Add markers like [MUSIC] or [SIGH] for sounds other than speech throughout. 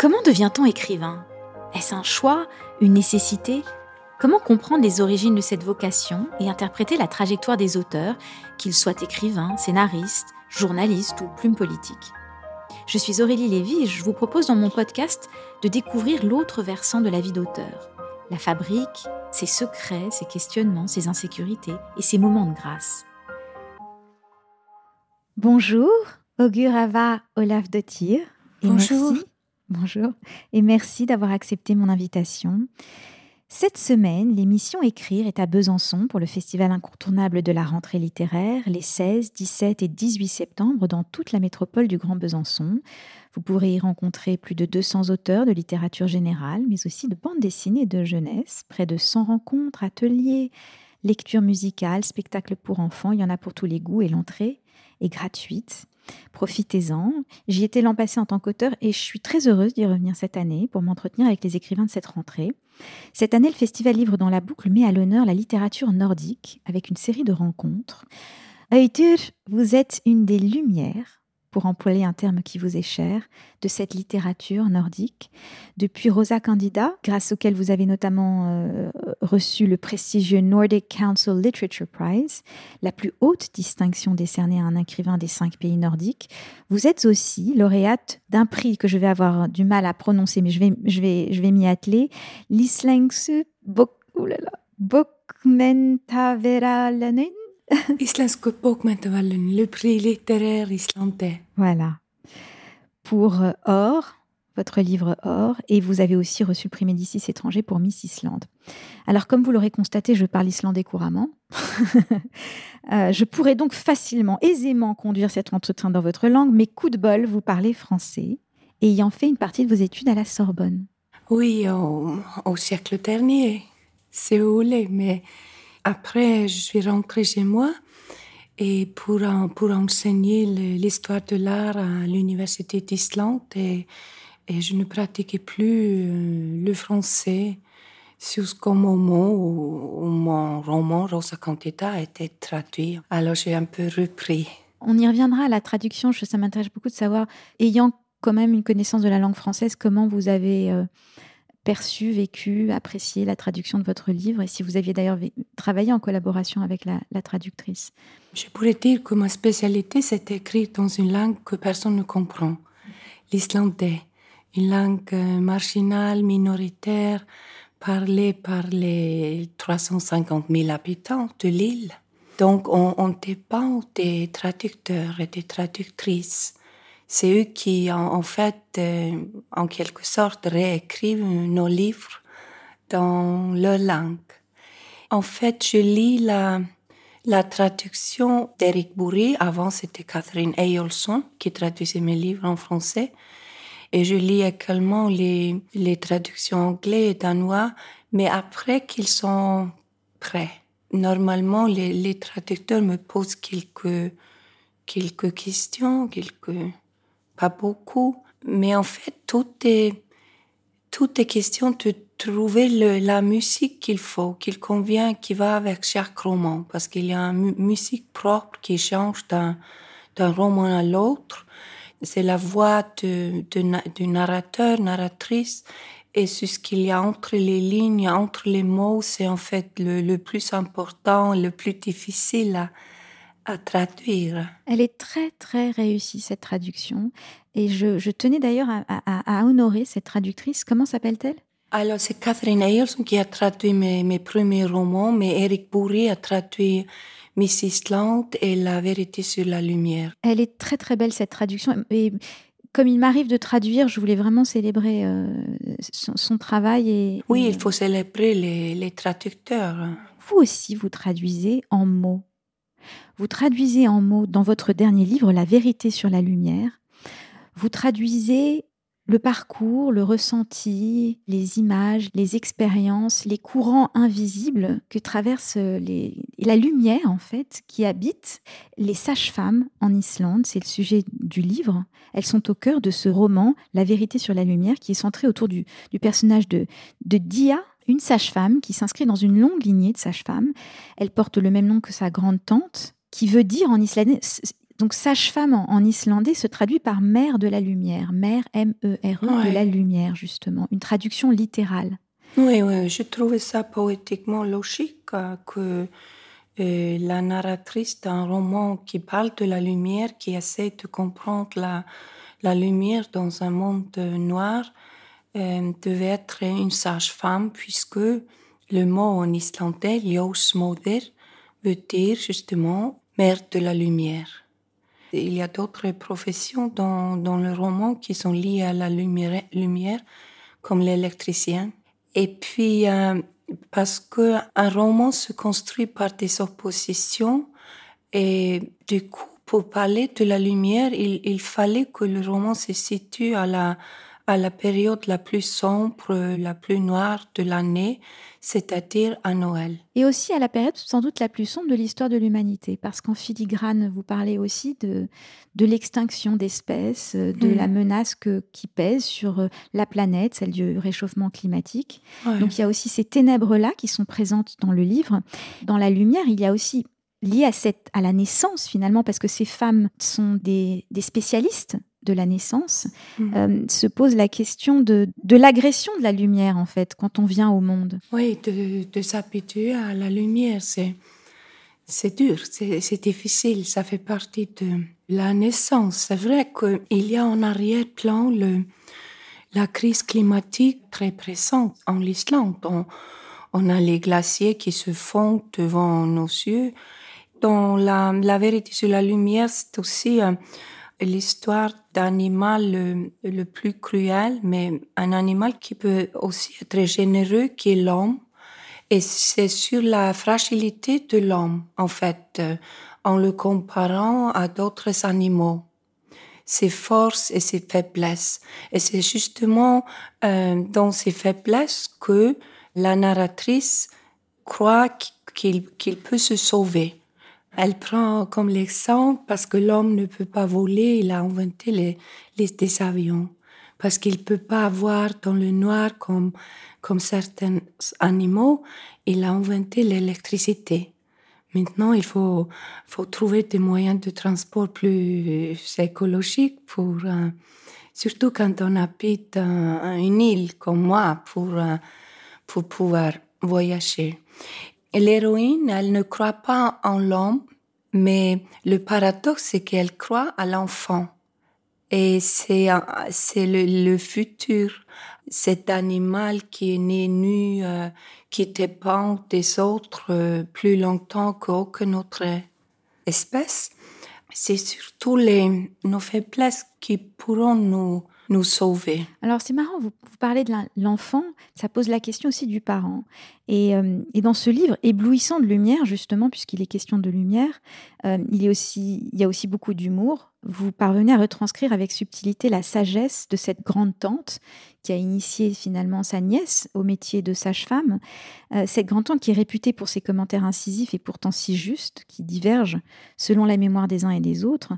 Comment devient-on écrivain? Est-ce un choix Une nécessité? Comment comprendre les origines de cette vocation et interpréter la trajectoire des auteurs, qu'ils soient écrivains, scénaristes, journalistes ou plumes politiques Je suis Aurélie Lévy et je vous propose dans mon podcast de découvrir l'autre versant de la vie d'auteur. La fabrique, ses secrets, ses questionnements, ses insécurités et ses moments de grâce. Bonjour, Augurava Olaf de Thier. Bonjour. Bonjour. Et merci d'avoir accepté mon invitation. Cette semaine, l'émission Écrire est à Besançon pour le festival incontournable de la rentrée littéraire les 16, 17 et 18 septembre dans toute la métropole du Grand Besançon. Vous pourrez y rencontrer plus de 200 auteurs de littérature générale, mais aussi de bandes dessinées de jeunesse, près de 100 rencontres, ateliers, lectures musicales, spectacles pour enfants, il y en a pour tous les goûts et l'entrée est gratuite. Profitez-en. J'y étais l'an passé en tant qu'auteur et je suis très heureuse d'y revenir cette année pour m'entretenir avec les écrivains de cette rentrée. Cette année, le Festival Livre dans la boucle met à l'honneur la littérature nordique avec une série de rencontres. Eutur, vous êtes une des lumières pour employer un terme qui vous est cher, de cette littérature nordique. Depuis Rosa Candida, grâce auquel vous avez notamment euh, reçu le prestigieux Nordic Council Literature Prize, la plus haute distinction décernée à un écrivain des cinq pays nordiques, vous êtes aussi lauréate d'un prix que je vais avoir du mal à prononcer, mais je vais, je vais, je vais m'y atteler, l'Islengse Bokmentaveralanen [LAUGHS] Islandske bokmentavallen, le prix littéraire islandais. Voilà. Pour euh, Or, votre livre Or, et vous avez aussi reçu le prix Médicis étranger pour Miss Islande. Alors, comme vous l'aurez constaté, je parle islandais couramment. [LAUGHS] Euh, je pourrais donc facilement, aisément conduire cet entretien dans votre langue, mais coup de bol, vous parlez français, ayant fait une partie de vos études à la Sorbonne. Oui, au, au siècle dernier, si vous voulez, mais après, je suis rentrée chez moi et pour, pour enseigner l'histoire de l'art à l'université d'Islande et, et, je ne pratiquais plus euh, le français jusqu'au moment où, mon roman Rosa Candida a été traduit. Alors j'ai un peu repris. On y reviendra à la traduction. Ça m'intéresse beaucoup de savoir, ayant quand même une connaissance de la langue française, comment vous avez euh, perçu, vécu, apprécié la traduction de votre livre et si vous aviez d'ailleurs travaillé en collaboration avec la, traductrice. Je pourrais dire que ma spécialité, c'est écrire dans une langue que personne ne comprend, l'islandais, une langue euh, marginale, minoritaire, parlée par les 350 000 habitants de l'île. Donc on, on dépend des traducteurs et des traductrices c'est eux qui, en, fait, euh, en quelque sorte, réécrivent nos livres dans leur langue. En fait, je lis la, la traduction d'Eric Bourri. Avant, c'était Catherine Eyolson qui traduisait mes livres en français. Et je lis également les, les traductions anglais et danois, mais après qu'ils sont prêts. Normalement, les, les traducteurs me posent quelques, quelques questions, quelques pas beaucoup, mais en fait, tout est, tout est question de trouver la musique qu'il faut, qu'il convient, qui va avec chaque roman, parce qu'il y a une musique propre qui change d'un, roman à l'autre. C'est la voix de, du narrateur, narratrice, et ce qu'il y a entre les lignes, entre les mots, c'est en fait le, le plus important, le plus difficile à, à traduire. Elle est très très réussie cette traduction et je, tenais d'ailleurs à, honorer cette traductrice. Comment s'appelle-t-elle? Alors c'est Catherine Ayerson qui a traduit mes, premiers romans, mais Eric Bourri a traduit Miss Island et La vérité sur la lumière. Elle est très très belle cette traduction et comme il m'arrive de traduire, je voulais vraiment célébrer euh, son, travail. Et, oui, il faut célébrer les, les traducteurs. Vous aussi, vous traduisez en mots. Vous traduisez en mots dans votre dernier livre La vérité sur la lumière. Vous traduisez le parcours, le ressenti, les images, les expériences, les courants invisibles que traverse la lumière en fait qui habite les sages-femmes en Islande. C'est le sujet du livre. Elles sont au cœur de ce roman, La vérité sur la lumière, qui est centré autour du, personnage de, de Dia, une sage-femme qui s'inscrit dans une longue lignée de sages-femmes. Elle porte le même nom que sa grande tante, qui veut dire en islandais donc sage-femme en, islandais se traduit par mère de la lumière, mère M-E-R-E de la lumière justement, une traduction littérale. Oui, oui, je trouvais ça poétiquement logique euh, que euh, la narratrice d'un roman qui parle de la lumière, qui essaie de comprendre la, la lumière dans un monde noir, euh, devait être une sage-femme puisque le mot en islandais, ljósmóðir, veut dire justement mère de la lumière. Il y a d'autres professions dans, dans, le roman qui sont liées à la lumière, lumière comme l'électricien. Et puis, euh, parce que un roman se construit par des oppositions, et du coup, pour parler de la lumière, il fallait que le roman se situe à la, à la période la plus sombre, la plus noire de l'année, c'est-à-dire à Noël. Et aussi à la période sans doute la plus sombre de l'histoire de l'humanité, parce qu'en filigrane, vous parlez aussi de, de l'extinction d'espèces, de mm. la menace que, qui pèse sur euh, la planète, celle du réchauffement climatique. Donc il y a aussi ces ténèbres-là qui sont présentes dans le livre. Dans la lumière, il y a aussi lié à, cette, à la naissance finalement, parce que ces femmes sont des, des spécialistes de la naissance, mmh. euh, se pose la question de, de l'agression de la lumière, en fait, quand on vient au monde. Oui, de, de s'habituer à la lumière, c'est, c'est dur, c'est, difficile, ça fait partie de la naissance. C'est vrai qu'il y a en arrière-plan le, la crise climatique très présente en Islande. On, on, a les glaciers qui se fondent devant nos yeux. Dans la, vérité sur la lumière, c'est aussi l'histoire d'animal le, plus cruel, mais un animal qui peut aussi être généreux, qui est l'homme. Et c'est sur la fragilité de l'homme, en fait, euh, en le comparant à d'autres animaux ses forces et ses faiblesses. Et c'est justement euh, dans ses faiblesses que la narratrice croit qu'il peut se sauver. Elle prend comme l'exemple parce que l'homme ne peut pas voler, il a inventé les, les des avions. Parce qu'il ne peut pas voir dans le noir comme, comme certains animaux, il a inventé l'électricité. Maintenant, il faut, faut trouver des moyens de transport plus écologiques pour, euh, surtout quand on habite une île comme moi, pour, euh, pour pouvoir voyager. L'héroïne, elle ne croit pas en l'homme, mais le paradoxe, c'est qu'elle croit à l'enfant. Et c'est, c'est le, futur, cet animal qui est né nu, euh, qui dépend des autres euh, plus longtemps qu'aucune autre espèce. C'est surtout les, nos faiblesses qui pourront nous nous sauver. Alors c'est marrant, vous, parlez de l'enfant, ça pose la question aussi du parent. Et, euh, et, dans ce livre éblouissant de lumière, justement, puisqu'il est question de lumière, euh, il, y a aussi beaucoup d'humour. Vous parvenez à retranscrire avec subtilité la sagesse de cette grande tante qui a initié finalement sa nièce au métier de sage-femme. Euh, cette grande-tante qui est réputée pour ses commentaires incisifs et pourtant si justes, qui divergent selon la mémoire des uns et des autres.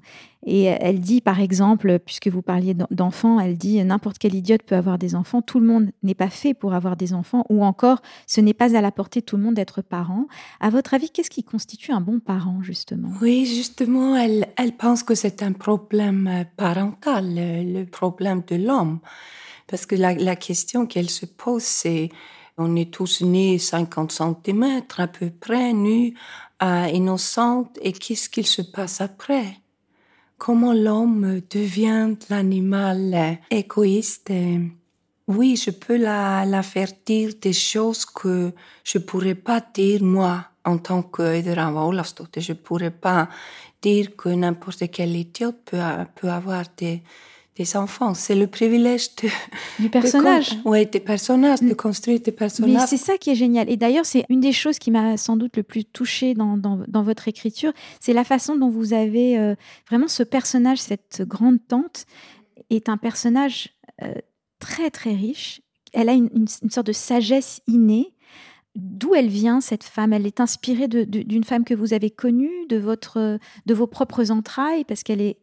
Et elle dit, par exemple, puisque vous parliez d'enfants, elle dit n'importe quel idiote peut avoir des enfants, tout le monde n'est pas fait pour avoir des enfants, ou encore ce n'est pas à la portée de tout le monde d'être parent. À votre avis, qu'est-ce qui constitue un bon parent, justement? Oui, justement, elle, elle pense que c'est un problème parental, le problème de l'homme. Parce que la, question qu'elle se pose, c'est on est tous nés 50 cm à peu près, nus, euh, innocents, et qu'est-ce qu'il se passe après? Comment l'homme devient l'animal égoïste Oui, je peux la, la faire dire des choses que je pourrais pas dire moi en tant que Je pourrais pas dire que n'importe quel idiot peut, peut avoir des, des enfants. C'est le privilège de, du personnage. Oui, des personnages, de construire des personnages. Mais c'est ça qui est génial. Et d'ailleurs, c'est une des choses qui m'a sans doute le plus touchée dans, dans, votre écriture, c'est la façon dont vous avez euh, vraiment ce personnage, cette grande tante, est un personnage euh, très très riche. Elle a une, sorte de sagesse innée. D'où elle vient cette femme? Elle est inspirée d'une femme que vous avez connue, de votre, de vos propres entrailles, parce qu'elle est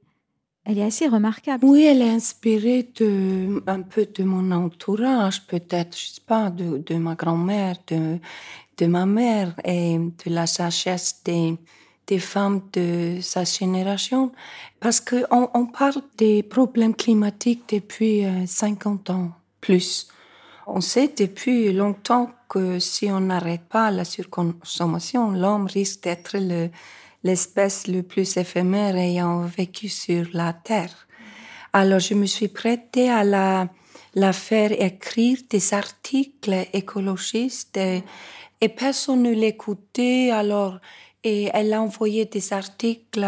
elle est assez remarquable. Oui, elle est inspirée de, un peu de mon entourage, peut-être, je sais pas, de, de ma grand-mère, de, de ma mère et de la sagesse des, des femmes de sa génération. Parce qu'on on parle des problèmes climatiques depuis 50 euh, ans, plus. On sait depuis longtemps que si on n'arrête pas la surconsommation, l'homme risque d'être le l'espèce le plus éphémère ayant vécu sur la Terre. Alors je me suis prêtée à la, la faire écrire des articles écologistes et, personne ne l'écoutait. Alors et elle a envoyé des articles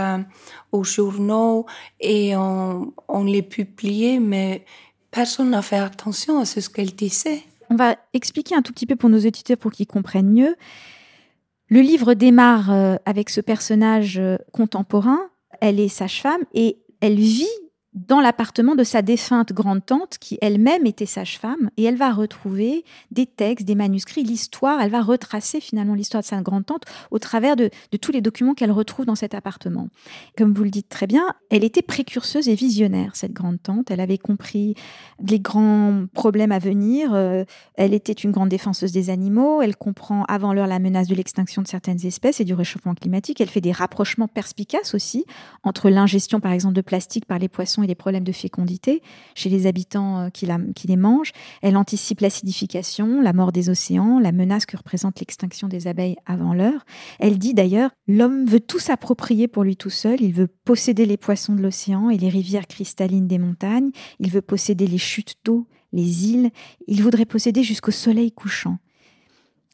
aux journaux et on, on les publiait, mais personne n'a fait attention à ce qu'elle disait. On va expliquer un tout petit peu pour nos auditeurs pour qu'ils comprennent mieux. Le livre démarre euh, avec ce personnage euh, contemporain. Elle est sage-femme et elle vit dans l'appartement de sa défunte grande-tante, qui elle-même était sage-femme, et elle va retrouver des textes, des manuscrits, l'histoire, elle va retracer finalement l'histoire de sa grande-tante au travers de, tous les documents qu'elle retrouve dans cet appartement. Comme vous le dites très bien, elle était précurseuse et visionnaire, cette grande-tante. Elle avait compris les grands problèmes à venir. Euh, elle était une grande défenseuse des animaux. Elle comprend avant l'heure la menace de l'extinction de certaines espèces et du réchauffement climatique. Elle fait des rapprochements perspicaces aussi entre l'ingestion, par exemple, de plastique par les poissons et des problèmes de fécondité chez les habitants euh, qui les mangent. Elle anticipe l'acidification, la mort des océans, la menace que représente l'extinction des abeilles avant l'heure. Elle dit d'ailleurs, l'homme veut tout s'approprier pour lui tout seul. Il veut posséder les poissons de l'océan et les rivières cristallines des montagnes. Il veut posséder les chutes d'eau, les îles. Il voudrait posséder jusqu'au soleil couchant.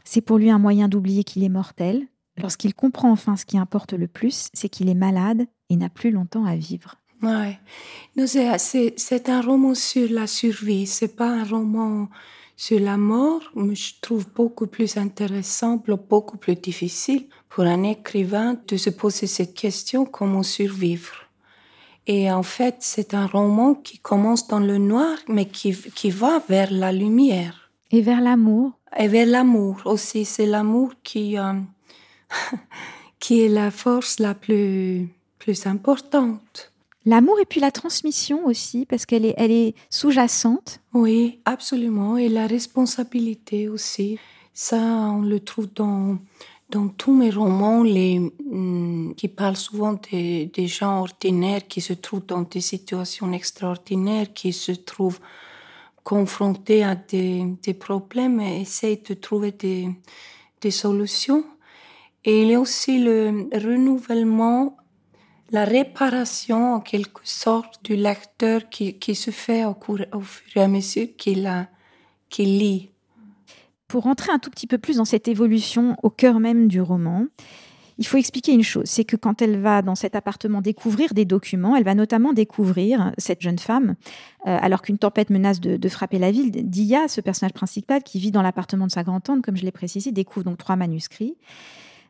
C'est pour lui un moyen d'oublier qu'il est mortel. Lorsqu'il comprend enfin ce qui importe le plus, c'est qu'il est malade et n'a plus longtemps à vivre. Ouais. C'est un roman sur la survie, c'est pas un roman sur la mort, mais je trouve beaucoup plus intéressant, beaucoup plus difficile pour un écrivain de se poser cette question comment survivre? Et en fait, c'est un roman qui commence dans le noir, mais qui, qui va vers la lumière. Et vers l'amour. Et vers l'amour aussi. C'est l'amour qui, euh, [LAUGHS] qui est la force la plus, plus importante. L'amour et puis la transmission aussi, parce qu'elle est, elle est sous-jacente. Oui, absolument. Et la responsabilité aussi. Ça, on le trouve dans, tous mes romans, les, hmm, qui parlent souvent des, gens ordinaires qui se trouvent dans des situations extraordinaires, qui se trouvent confrontés à des, des problèmes et essayent de trouver des, des solutions. Et il y a aussi le renouvellement la réparation en quelque sorte du lecteur qui, se fait au, cours, fur et à mesure qu'il qu'il lit. Pour rentrer un tout petit peu plus dans cette évolution au cœur même du roman, il faut expliquer une chose, c'est que quand elle va dans cet appartement découvrir des documents, elle va notamment découvrir cette jeune femme, euh, alors qu'une tempête menace de, de, frapper la ville, Dia, ce personnage principal qui vit dans l'appartement de sa grand-tante, comme je l'ai précisé, découvre donc trois manuscrits,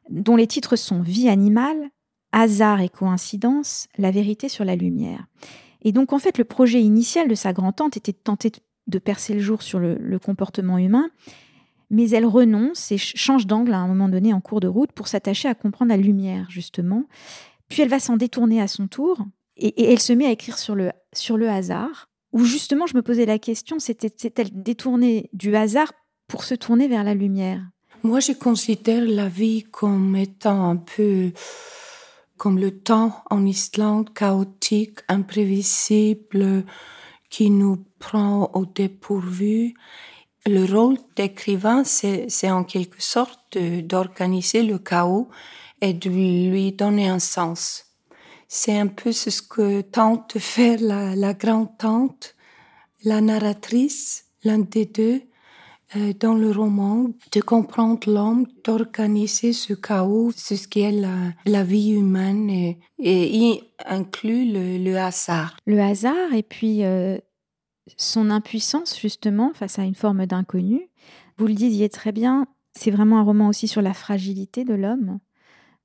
dont les titres sont Vie animale, hasard et coïncidence, la vérité sur la lumière. Et donc en fait, le projet initial de sa grand-tante était de tenter de percer le jour sur le, comportement humain, mais elle renonce et change d'angle à un moment donné en cours de route pour s'attacher à comprendre la lumière, justement. Puis elle va s'en détourner à son tour et, elle se met à écrire sur le, sur le hasard, où justement je me posais la question, c'était-elle détournée du hasard pour se tourner vers la lumière? Moi, je considère la vie comme étant un peu comme le temps en Islande chaotique, imprévisible, qui nous prend au dépourvu. Le rôle d'écrivain, c'est en quelque sorte d'organiser le chaos et de lui donner un sens. C'est un peu ce que tente faire la, la grande tante, la narratrice, l'un des deux, dans le roman de comprendre l'homme, d'organiser ce chaos, ce qui est la, vie humaine et, y inclut le, hasard. Le hasard et puis euh, son impuissance justement face à une forme d'inconnu. Vous le disiez très bien, c'est vraiment un roman aussi sur la fragilité de l'homme.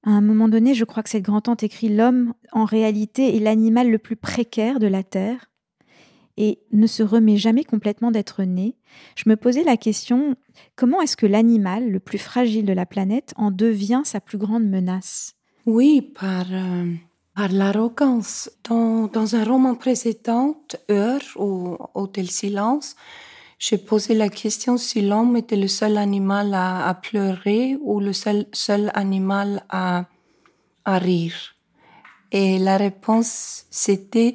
À un moment donné, je crois que cette grand-tante écrit L'homme, en réalité, est l'animal le plus précaire de la Terre et ne se remet jamais complètement d'être né. Je me posais la question comment est-ce que l'animal le plus fragile de la planète en devient sa plus grande menace? Oui, par, euh, par l'arrogance. Dans, dans, un roman précédent, Heure ou Hôtel Silence, j'ai posé la question si l'homme était le seul animal à, pleurer ou le seul, seul animal à, à rire. Et la réponse, c'était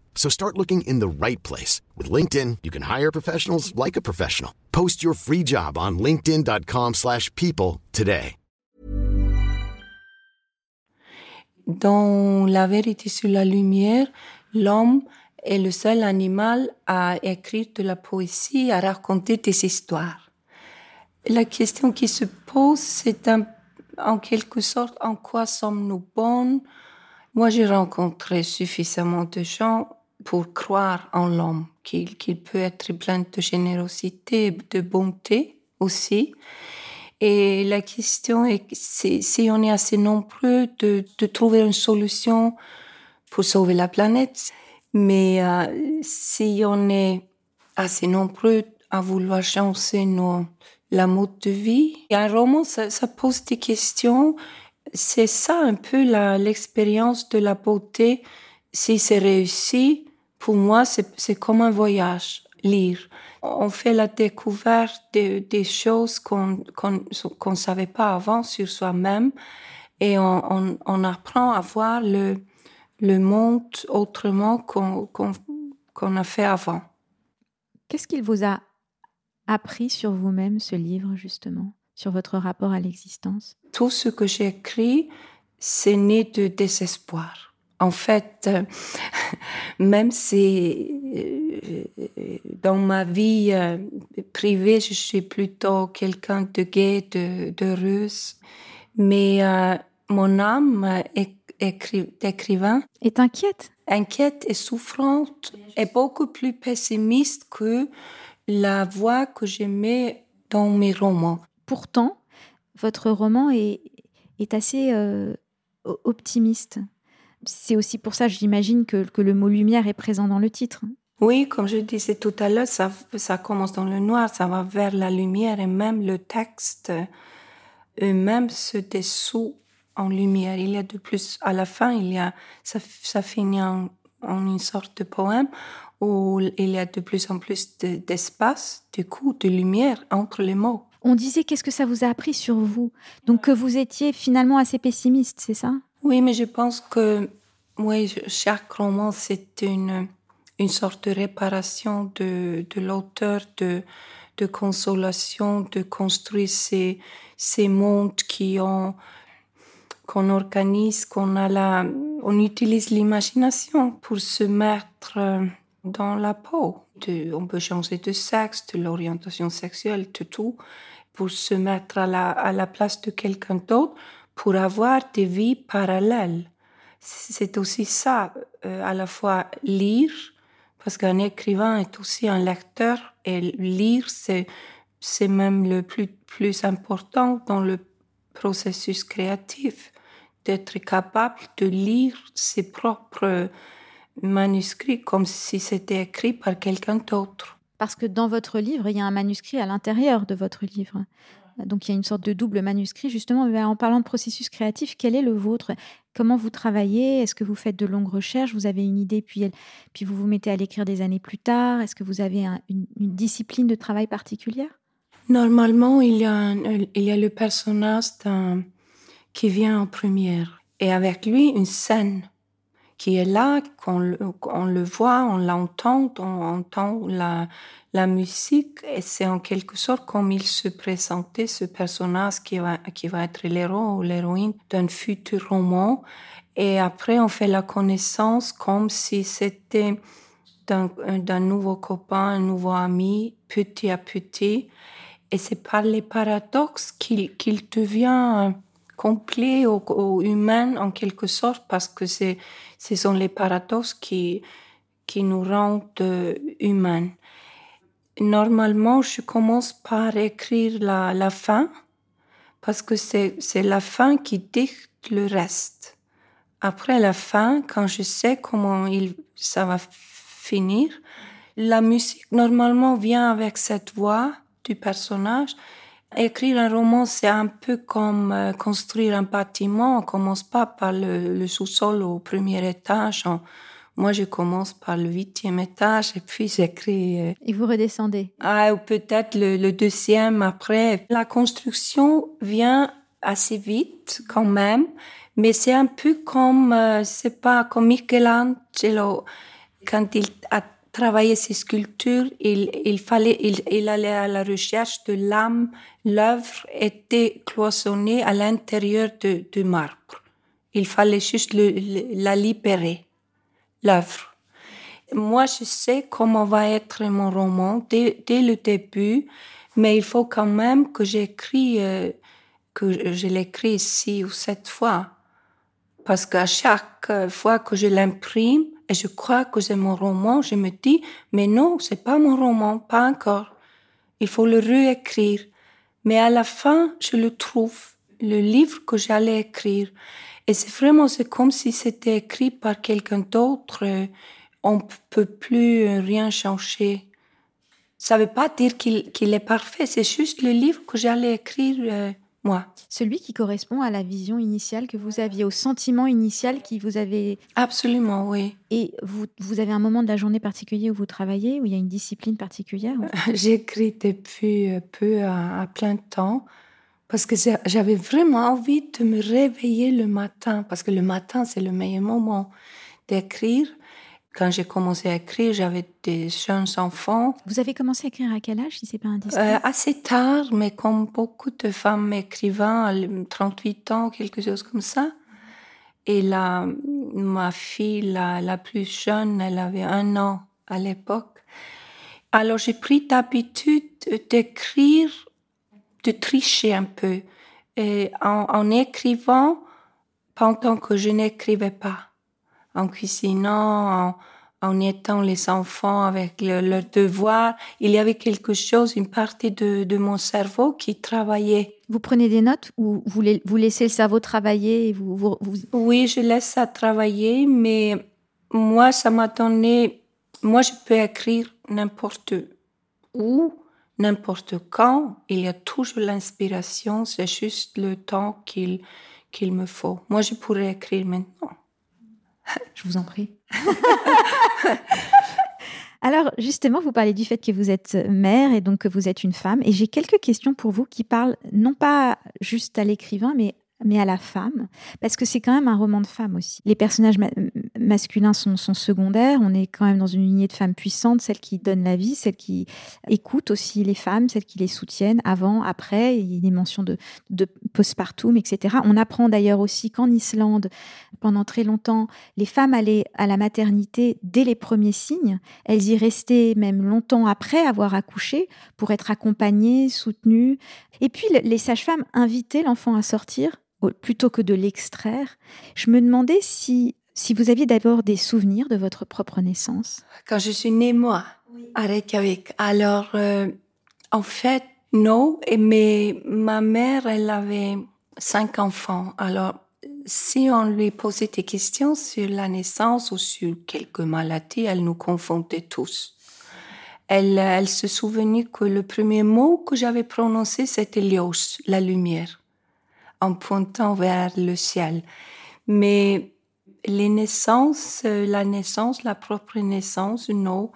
So start looking in the right place. With LinkedIn, you can hire professionals like a professional. Post your free job on linkedin.com slash people today. Dans La vérité sur la lumière, l'homme est le seul animal à écrire de la poésie, à raconter des histoires. La question qui se pose, c'est un en quelque sorte, en quoi sommes-nous bonnes Moi, j'ai rencontré suffisamment de gens pour croire en l'homme, qu'il peut être plein de générosité, de bonté aussi. Et la question est si on est assez nombreux de, trouver une solution pour sauver la planète. Mais euh, si on est assez nombreux à vouloir changer nos, la mode de vie. Et un roman, ça, pose des questions. C'est ça un peu l'expérience de la beauté. Si c'est réussi, pour moi, c'est comme un voyage, lire. On fait la découverte des choses qu'on qu'on savait pas avant sur soi-même et on, on, apprend à voir le, le monde autrement qu'on qu'on a fait avant. Qu'est-ce qu'il vous a appris sur vous-même ce livre, justement, sur votre rapport à l'existence? Tout ce que j'ai écrit, c'est né de désespoir. En fait, euh, même si euh, dans ma vie euh, privée, je suis plutôt quelqu'un de gai, d'heureuse, mais mon âme d'écrivain est inquiète. Inquiète et souffrante et beaucoup plus pessimiste que la voix que j'aimais dans mes romans. Pourtant, votre roman est, est assez euh, optimiste. C'est aussi pour ça, j'imagine, que, que, le mot lumière est présent dans le titre. Oui, comme je disais tout à l'heure, ça, ça commence dans le noir, ça va vers la lumière et même le texte eux-mêmes se dessous en lumière. Il y a de plus, à la fin, il y a, ça, ça finit en, en une sorte de poème où il y a de plus en plus d'espace, de, coup, de lumière entre les mots. On disait qu'est-ce que ça vous a appris sur vous? Donc que vous étiez finalement assez pessimiste, c'est ça? Oui, mais je pense que chaque roman, c'est une, une sorte de réparation de, de l'auteur, de, de consolation, de construire ces, ces mondes qui ont qu'on organise, qu'on a la, on utilise l'imagination pour se mettre euh, dans la peau. on peut changer de sexe, de l'orientation sexuelle, de tout, pour se mettre à la, à la place de quelqu'un d'autre, pour avoir des vies parallèles. C'est aussi ça, euh, à la fois lire, parce qu'un écrivain est aussi un lecteur, et lire, c'est, c'est même le plus, plus important dans le processus créatif, d'être capable de lire ses propres manuscrit comme si c'était écrit par quelqu'un d'autre. Parce que dans votre livre, il y a un manuscrit à l'intérieur de votre livre. Donc il y a une sorte de double manuscrit. Justement, en parlant de processus créatif, quel est le vôtre? Comment vous travaillez? Est-ce que vous faites de longues recherches? Vous avez une idée, puis, vous vous mettez à l'écrire des années plus tard? Est-ce que vous avez une, discipline de travail particulière? Normalement, il y a, il y a le personnage qui vient en première. Et avec lui une scène qui est là, qu'on le voit, on l'entend, on entend la, musique et c'est en quelque sorte comme il se présentait ce personnage qui va, qui va être l'héros ou l'héroïne d'un futur roman. Et après, on fait la connaissance comme si c'était d'un nouveau copain, un nouveau ami, petit à petit. Et c'est par les paradoxes qu'il qu'il devient complet ou, humain en quelque sorte parce que ce sont les paradoxes qui qui nous rendent humains. Normalement, je commence par écrire la, la fin parce que c'est c'est la fin qui dicte le reste. Après la fin, quand je sais comment il ça va finir, la musique normalement vient avec cette voix du personnage. Écrire un roman, c'est un peu comme euh, construire un bâtiment. On commence pas par le, sous-sol au premier étage. moi, je commence par le huitième étage et puis j'écris. Euh, et vous redescendez Ah, ou peut-être le, deuxième après. La construction vient assez vite quand même, mais c'est un peu comme, euh, c'est pas comme Michelangelo quand il a travailler ses sculptures, il, il fallait, il, il, allait à la recherche de l'âme. L'œuvre était cloisonnée à l'intérieur de, du marbre. Il fallait juste le, la libérer, l'œuvre. Moi, je sais comment va être mon roman dès, dès le début, mais il faut quand même que j'écris, euh, que je l'écris six ou sept fois. Parce qu'à chaque fois que je l'imprime, et je crois que c'est mon roman, je me dis, mais non, c'est pas mon roman, pas encore. Il faut le réécrire. Mais à la fin, je le trouve, le livre que j'allais écrire. Et c'est vraiment, c'est comme si c'était écrit par quelqu'un d'autre. On peut plus rien changer. Ça veut pas dire qu'il est parfait, c'est juste le livre que j'allais écrire euh, moi. Celui qui correspond à la vision initiale que vous aviez, au sentiment initial qui vous avait... Absolument, oui. Et vous, vous avez un moment de la journée particulier où vous travaillez, où il y a une discipline particulière [LAUGHS] J'écris depuis peu à, plein temps parce que j'avais vraiment envie de me réveiller le matin, parce que le matin, c'est le meilleur moment d'écrire. Quand j'ai commencé à écrire, j'avais des jeunes enfants. Vous avez commencé à écrire à quel âge, si c'est pas indiscret? Euh, Assez tard, mais comme beaucoup de femmes écrivains, à 38 ans, quelque chose comme ça. Et là, ma fille, la, la plus jeune, elle avait un an à l'époque. Alors j'ai pris l'habitude d'écrire, de tricher un peu, et en, en écrivant pendant que je n'écrivais pas en cuisinant, en, en aidant les enfants avec leurs devoirs. Il y avait quelque chose, une partie de, de, mon cerveau qui travaillait. Vous prenez des notes ou vous, vous laissez le cerveau travailler et vous, vous, Oui, je laisse ça travailler, mais moi, ça m'a donné... Moi, je peux écrire n'importe où, n'importe quand. Il y a toujours l'inspiration, c'est juste le temps qu'il qu'il me faut. Moi, je pourrais écrire maintenant. [LAUGHS] Je vous en prie. [LAUGHS] Alors justement, vous parlez du fait que vous êtes mère et donc que vous êtes une femme. Et j'ai quelques questions pour vous qui parlent non pas juste à l'écrivain, mais mais à la femme, parce que c'est quand même un roman de femme aussi. Les personnages masculins sont, secondaires, on est quand même dans une lignée de femmes puissantes, celles qui donnent la vie, celles qui écoutent aussi les femmes, celles qui les soutiennent avant, après, il y a des mentions de, de postpartum, etc. On apprend d'ailleurs aussi qu'en Islande, pendant très longtemps, les femmes allaient à la maternité dès les premiers signes, elles y restaient même longtemps après avoir accouché pour être accompagnées, soutenues. Et puis les sages-femmes invitaient l'enfant à sortir plutôt que de l'extraire. Je me demandais si, si vous aviez d'abord des souvenirs de votre propre naissance? Quand je suis née, moi, à Reykjavik, alors, euh, en fait, non, mais ma mère, elle avait cinq enfants. Alors, si on lui posait des questions sur la naissance ou sur quelques maladies, elle nous confondait tous. Elle, elle se souvenait que le premier mot que j'avais prononcé, c'était Lios, la lumière en pointant vers le ciel. Mais les naissances, euh, la naissance, la propre naissance, non,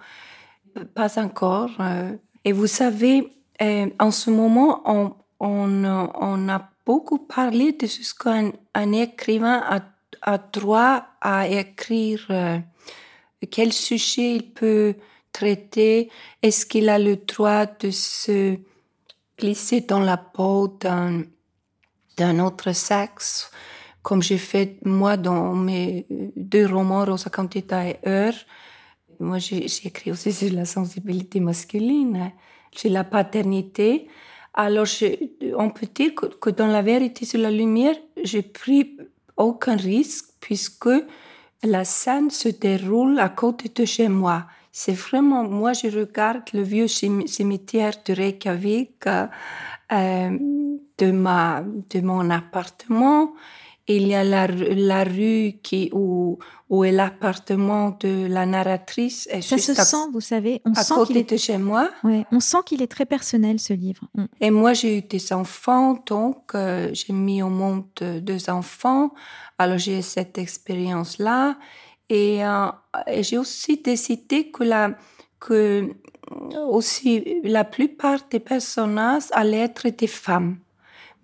pas encore. Euh. Et vous savez, en ce moment, on, a beaucoup parlé de ce qu'un un écrivain a, a, droit à écrire, euh, quel sujet il peut traiter, est-ce qu'il a le droit de se glisser dans la peau d'un autre sexe, comme j'ai fait moi dans mes deux romans, Rosa Cantita et Heure. Moi, j'ai, j'ai écrit aussi sur la sensibilité masculine, sur la paternité. Alors, on peut dire que, dans la vérité sur la lumière, j'ai pris aucun risque puisque la scène se déroule à côté de chez moi. C'est vraiment, moi, je regarde le vieux cimetière de Reykjavik euh, de, ma, de mon appartement il y a la, la rue qui, où, où est l'appartement de la narratrice. Et Ça se sent, vous savez. On sent qu'il est de chez moi. Ouais, on sent qu'il est très personnel, ce livre. Mm. Et moi, j'ai eu des enfants, donc euh, j'ai mis au monde deux enfants. Alors, j'ai cette expérience-là. Et, euh, et j'ai aussi décidé que la, que aussi la plupart des personnages allaient être des femmes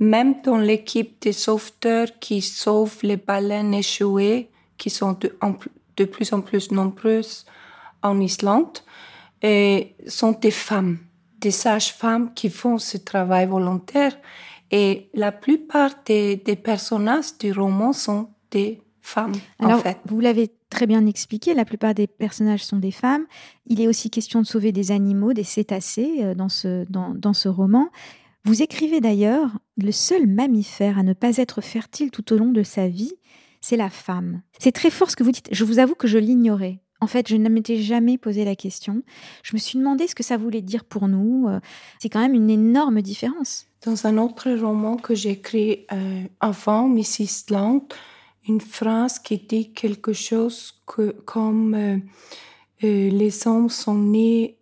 même dans l'équipe des sauveteurs qui sauvent les baleines échouées, qui sont de, plus en plus nombreuses en Islande, et sont des femmes, des sages-femmes qui font ce travail volontaire. Et la plupart des, personnages du roman sont des femmes, Alors, en fait. Vous l'avez très bien expliqué, la plupart des personnages sont des femmes. Il est aussi question de sauver des animaux, des cétacés euh, dans ce, dans, dans ce roman. Vous écrivez d'ailleurs, le seul mammifère à ne pas être fertile tout au long de sa vie, c'est la femme. C'est très fort ce que vous dites. Je vous avoue que je l'ignorais. En fait, je ne m'étais jamais posé la question. Je me suis demandé ce que ça voulait dire pour nous. Euh, c'est quand même une énorme différence. Dans un autre roman que j'ai écrit euh, avant, Mrs. Land, une phrase qui dit quelque chose comme euh, les hommes sont nés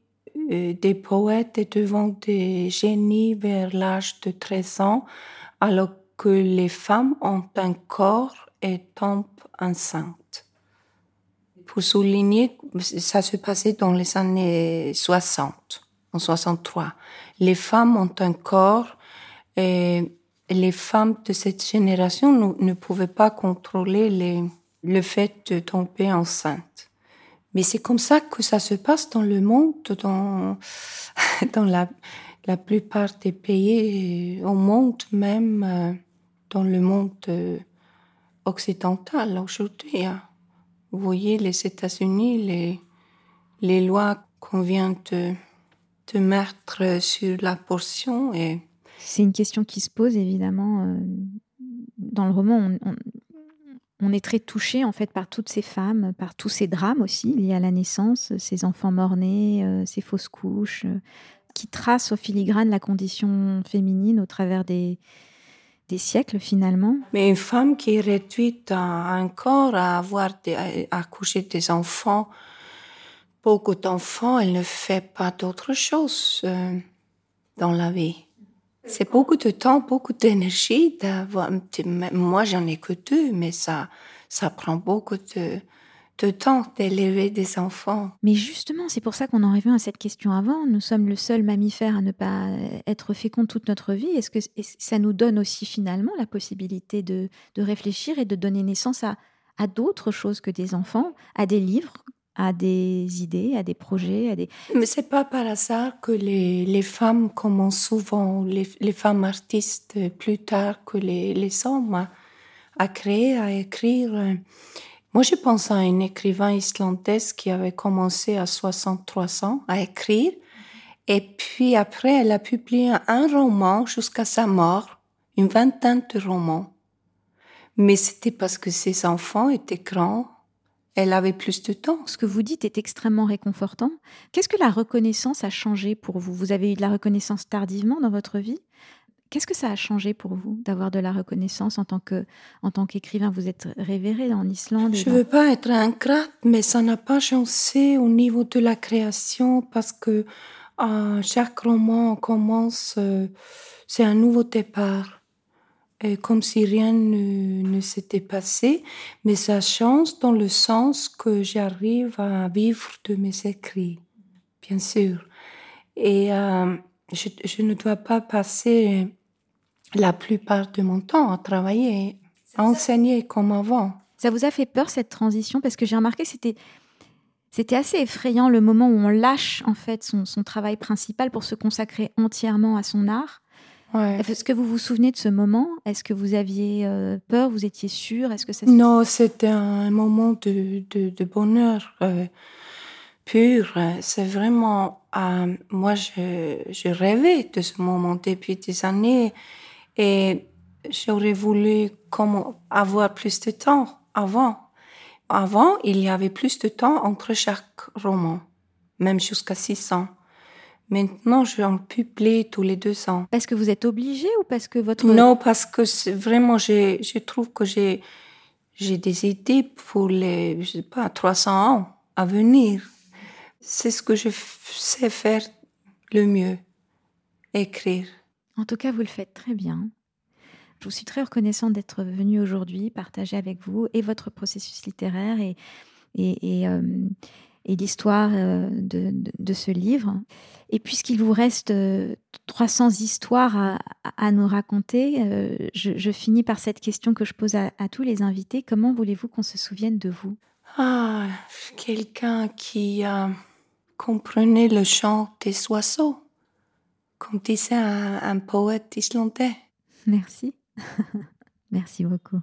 des poètes et devant des génies vers l'âge de 13 ans, alors que les femmes ont un corps et tombent enceintes. Pour souligner, ça se passait dans les années 60, en 63. Les femmes ont un corps et les femmes de cette génération ne, pouvaient pas contrôler le fait de tomber enceinte. Mais c'est comme ça que ça se passe dans le monde, dans, [LAUGHS] dans la, la plupart des pays au monde, même euh, dans le monde euh, occidental aujourd'hui. Hein. Vous voyez, les États-Unis, les, les lois qu'on vient de, de mettre sur la portion. Et... C'est une question qui se pose évidemment. Euh, dans le roman, est très touché en fait par toutes ces femmes, par tous ces drames aussi liés à la naissance, ces enfants morts-nés, euh, ces fausses couches, euh, qui tracent au filigrane la condition féminine au travers des, des siècles finalement. Mais une femme qui est réduite à un corps à avoir à accoucher des enfants, beaucoup d'enfants, elle ne fait pas d'autre chose euh, dans la vie. C'est beaucoup de temps, beaucoup d'énergie d'avoir. Moi, j'en ai que deux, mais ça, ça prend beaucoup de, de temps d'élever des enfants. Mais justement, c'est pour ça qu'on en revient à cette question avant. Nous sommes le seul mammifère à ne pas être fécond toute notre vie. Est-ce que ça nous donne aussi finalement la possibilité de, de réfléchir et de donner naissance à, à d'autres choses que des enfants, à des livres à des idées, à des projets, à des... Mais c'est pas par hasard que les, les femmes commencent souvent, les, les, femmes artistes plus tard que les, les hommes à, créer, à écrire. Moi, je pense à un écrivain islandais qui avait commencé à 63 ans à écrire. Et puis après, elle a publié un roman jusqu'à sa mort, une vingtaine de romans. Mais c'était parce que ses enfants étaient grands elle avait plus de temps. Ce que vous dites est extrêmement réconfortant. Qu'est-ce que la reconnaissance a changé pour vous? Vous avez eu de la reconnaissance tardivement dans votre vie Qu'est-ce que ça a changé pour vous d'avoir de la reconnaissance en tant que en tant qu'écrivain? Vous êtes révéré en Islande. Je ne veux pas être ingrate, mais ça n'a pas changé au niveau de la création parce que à chaque roman commence, euh, c'est un nouveau départ comme si rien ne, s'était passé, mais ça change dans le sens que j'arrive à vivre de mes écrits, bien sûr. Et euh, je, ne dois pas passer la plupart de mon temps à travailler, à enseigner comme avant. Ça vous a fait peur cette transition? Parce que j'ai remarqué que c'était c'était assez effrayant le moment où on lâche en fait son, son travail principal pour se consacrer entièrement à son art. Est-ce que vous vous souvenez de ce moment? Est-ce que vous aviez euh, peur? Vous étiez sûr? Est-ce que ça Non, c'était un moment de, de, bonheur euh, pur. C'est vraiment euh, moi, je, je rêvais de ce moment depuis des années et j'aurais voulu comme avoir plus de temps avant. Avant, il y avait plus de temps entre chaque roman, même jusqu'à 600. Maintenant, j'en publie tous les deux ans. Parce que vous êtes obligé ou parce que votre... Non, parce que vraiment, je, je trouve que j'ai, j'ai des idées pour les, je sais pas, 300 ans à venir. C'est ce que je sais faire le mieux, écrire. En tout cas, vous le faites très bien. Je vous suis très reconnaissante d'être venue aujourd'hui partager avec vous et votre processus littéraire et, et, et, euh, l'histoire euh, de, de, ce livre. Et puisqu'il vous reste 300 euh, histoires à, à nous raconter, je, je, finis par cette question que je pose à, à tous les invités. Comment voulez-vous qu'on se souvienne de vous? Ah, quelqu'un qui comprenait le chant des oiseaux, comme disait un poète islandais. Merci. [LAUGHS] Merci beaucoup.